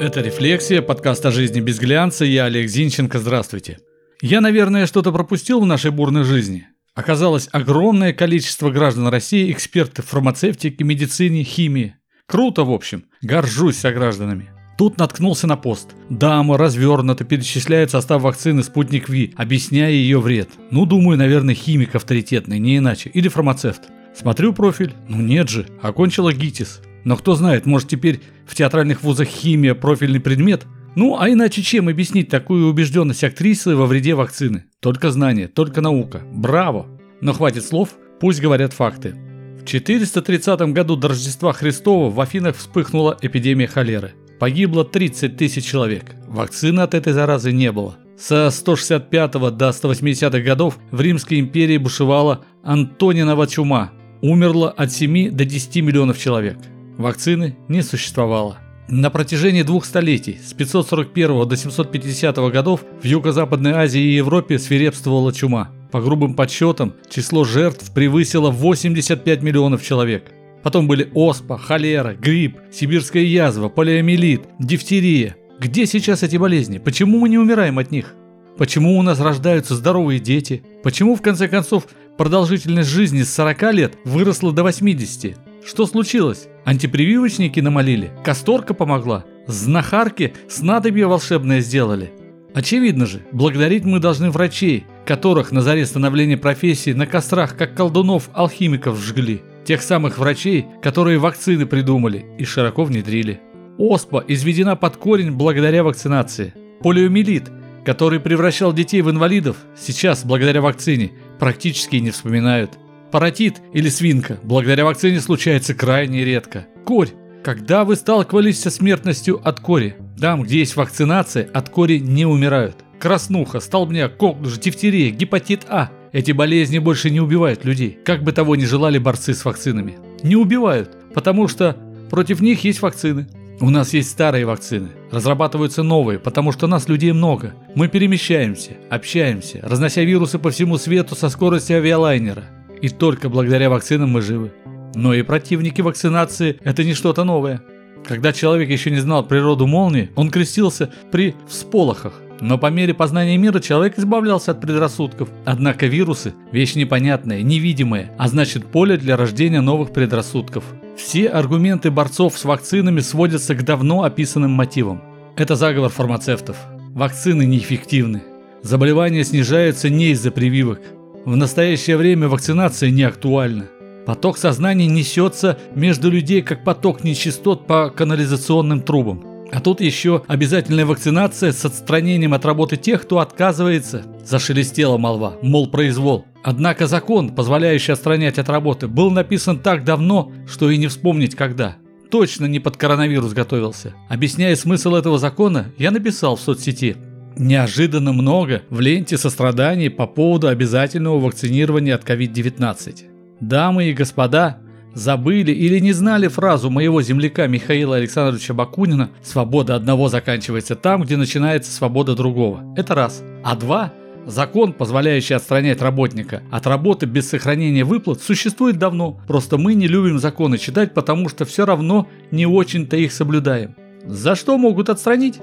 Это «Рефлексия», подкаст о жизни без глянца. Я Олег Зинченко. Здравствуйте. Я, наверное, что-то пропустил в нашей бурной жизни. Оказалось огромное количество граждан России, эксперты в фармацевтике, медицине, химии. Круто, в общем. Горжусь согражданами. Тут наткнулся на пост. Дама развернуто перечисляет состав вакцины «Спутник Ви», объясняя ее вред. Ну, думаю, наверное, химик авторитетный, не иначе. Или фармацевт. Смотрю профиль. Ну нет же, окончила ГИТИС. Но кто знает, может теперь в театральных вузах химия профильный предмет? Ну, а иначе чем объяснить такую убежденность актрисы во вреде вакцины? Только знание, только наука. Браво! Но хватит слов, пусть говорят факты. В 430 году до Рождества Христова в Афинах вспыхнула эпидемия холеры. Погибло 30 тысяч человек. Вакцины от этой заразы не было. Со 165 до 180-х годов в Римской империи бушевала Антонинова чума. Умерло от 7 до 10 миллионов человек. Вакцины не существовало. На протяжении двух столетий, с 541 до 750 годов, в Юго-Западной Азии и Европе свирепствовала чума. По грубым подсчетам, число жертв превысило 85 миллионов человек. Потом были оспа, холера, грипп, сибирская язва, полиомиелит, дифтерия. Где сейчас эти болезни? Почему мы не умираем от них? Почему у нас рождаются здоровые дети? Почему, в конце концов, продолжительность жизни с 40 лет выросла до 80? Что случилось? Антипрививочники намолили? Касторка помогла? Знахарки снадобье волшебное сделали? Очевидно же, благодарить мы должны врачей, которых на заре становления профессии на кострах, как колдунов-алхимиков, жгли. Тех самых врачей, которые вакцины придумали и широко внедрили. Оспа изведена под корень благодаря вакцинации. Полиомиелит, который превращал детей в инвалидов, сейчас, благодаря вакцине, практически не вспоминают. Паротит или свинка благодаря вакцине случается крайне редко. Корь. Когда вы сталкивались со смертностью от кори? Там, где есть вакцинация, от кори не умирают. Краснуха, столбняк, коклюш, дифтерия, гепатит А. Эти болезни больше не убивают людей, как бы того ни желали борцы с вакцинами. Не убивают, потому что против них есть вакцины. У нас есть старые вакцины, разрабатываются новые, потому что нас людей много. Мы перемещаемся, общаемся, разнося вирусы по всему свету со скоростью авиалайнера. И только благодаря вакцинам мы живы. Но и противники вакцинации – это не что-то новое. Когда человек еще не знал природу молнии, он крестился при всполохах. Но по мере познания мира человек избавлялся от предрассудков. Однако вирусы – вещь непонятная, невидимая, а значит поле для рождения новых предрассудков. Все аргументы борцов с вакцинами сводятся к давно описанным мотивам. Это заговор фармацевтов. Вакцины неэффективны. Заболевания снижаются не из-за прививок, в настоящее время вакцинация не актуальна. Поток сознания несется между людей, как поток нечистот по канализационным трубам. А тут еще обязательная вакцинация с отстранением от работы тех, кто отказывается. Зашелестела молва, мол, произвол. Однако закон, позволяющий отстранять от работы, был написан так давно, что и не вспомнить когда. Точно не под коронавирус готовился. Объясняя смысл этого закона, я написал в соцсети – Неожиданно много в ленте состраданий по поводу обязательного вакцинирования от COVID-19. Дамы и господа, забыли или не знали фразу моего земляка Михаила Александровича Бакунина «Свобода одного заканчивается там, где начинается свобода другого». Это раз. А два – Закон, позволяющий отстранять работника от работы без сохранения выплат, существует давно. Просто мы не любим законы читать, потому что все равно не очень-то их соблюдаем. За что могут отстранить?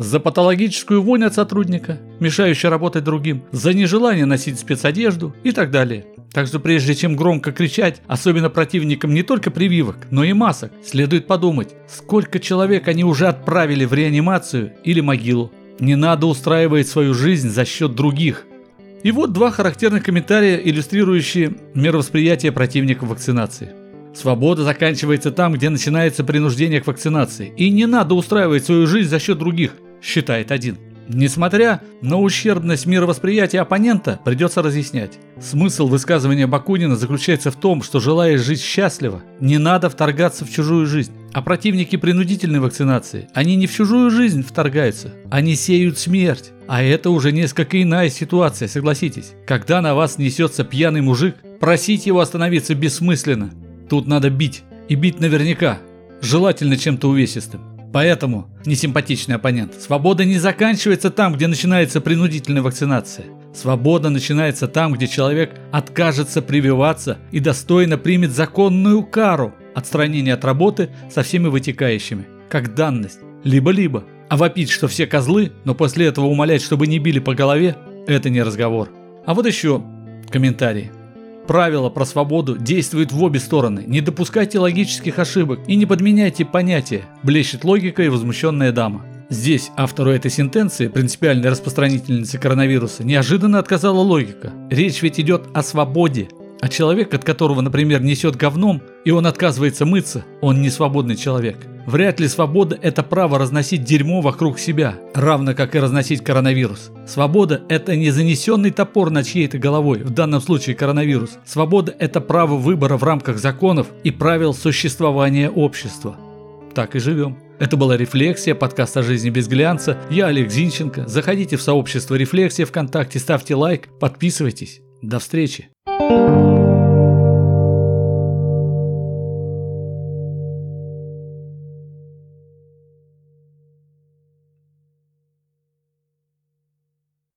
За патологическую вонь от сотрудника, мешающую работать другим, за нежелание носить спецодежду и так далее. Так что прежде чем громко кричать, особенно противникам не только прививок, но и масок, следует подумать, сколько человек они уже отправили в реанимацию или могилу. Не надо устраивать свою жизнь за счет других. И вот два характерных комментария, иллюстрирующие мировосприятие противников вакцинации. Свобода заканчивается там, где начинается принуждение к вакцинации. И не надо устраивать свою жизнь за счет других считает один. Несмотря на ущербность мировосприятия оппонента, придется разъяснять. Смысл высказывания Бакунина заключается в том, что желая жить счастливо, не надо вторгаться в чужую жизнь. А противники принудительной вакцинации, они не в чужую жизнь вторгаются, они сеют смерть. А это уже несколько иная ситуация, согласитесь. Когда на вас несется пьяный мужик, просить его остановиться бессмысленно. Тут надо бить, и бить наверняка, желательно чем-то увесистым. Поэтому, несимпатичный оппонент, свобода не заканчивается там, где начинается принудительная вакцинация. Свобода начинается там, где человек откажется прививаться и достойно примет законную кару отстранения от работы со всеми вытекающими, как данность. Либо-либо. А вопить, что все козлы, но после этого умолять, чтобы не били по голове, это не разговор. А вот еще комментарий. Правило про свободу действует в обе стороны. Не допускайте логических ошибок и не подменяйте понятия, блещет логика и возмущенная дама. Здесь автору этой сентенции, принципиальной распространительницы коронавируса, неожиданно отказала логика. Речь ведь идет о свободе, а человек, от которого, например, несет говном, и он отказывается мыться, он не свободный человек. Вряд ли свобода – это право разносить дерьмо вокруг себя, равно как и разносить коронавирус. Свобода – это не занесенный топор над чьей-то головой, в данном случае коронавирус. Свобода – это право выбора в рамках законов и правил существования общества. Так и живем. Это была «Рефлексия», подкаст о жизни без глянца. Я Олег Зинченко. Заходите в сообщество «Рефлексия» ВКонтакте, ставьте лайк, подписывайтесь. До встречи. Thank you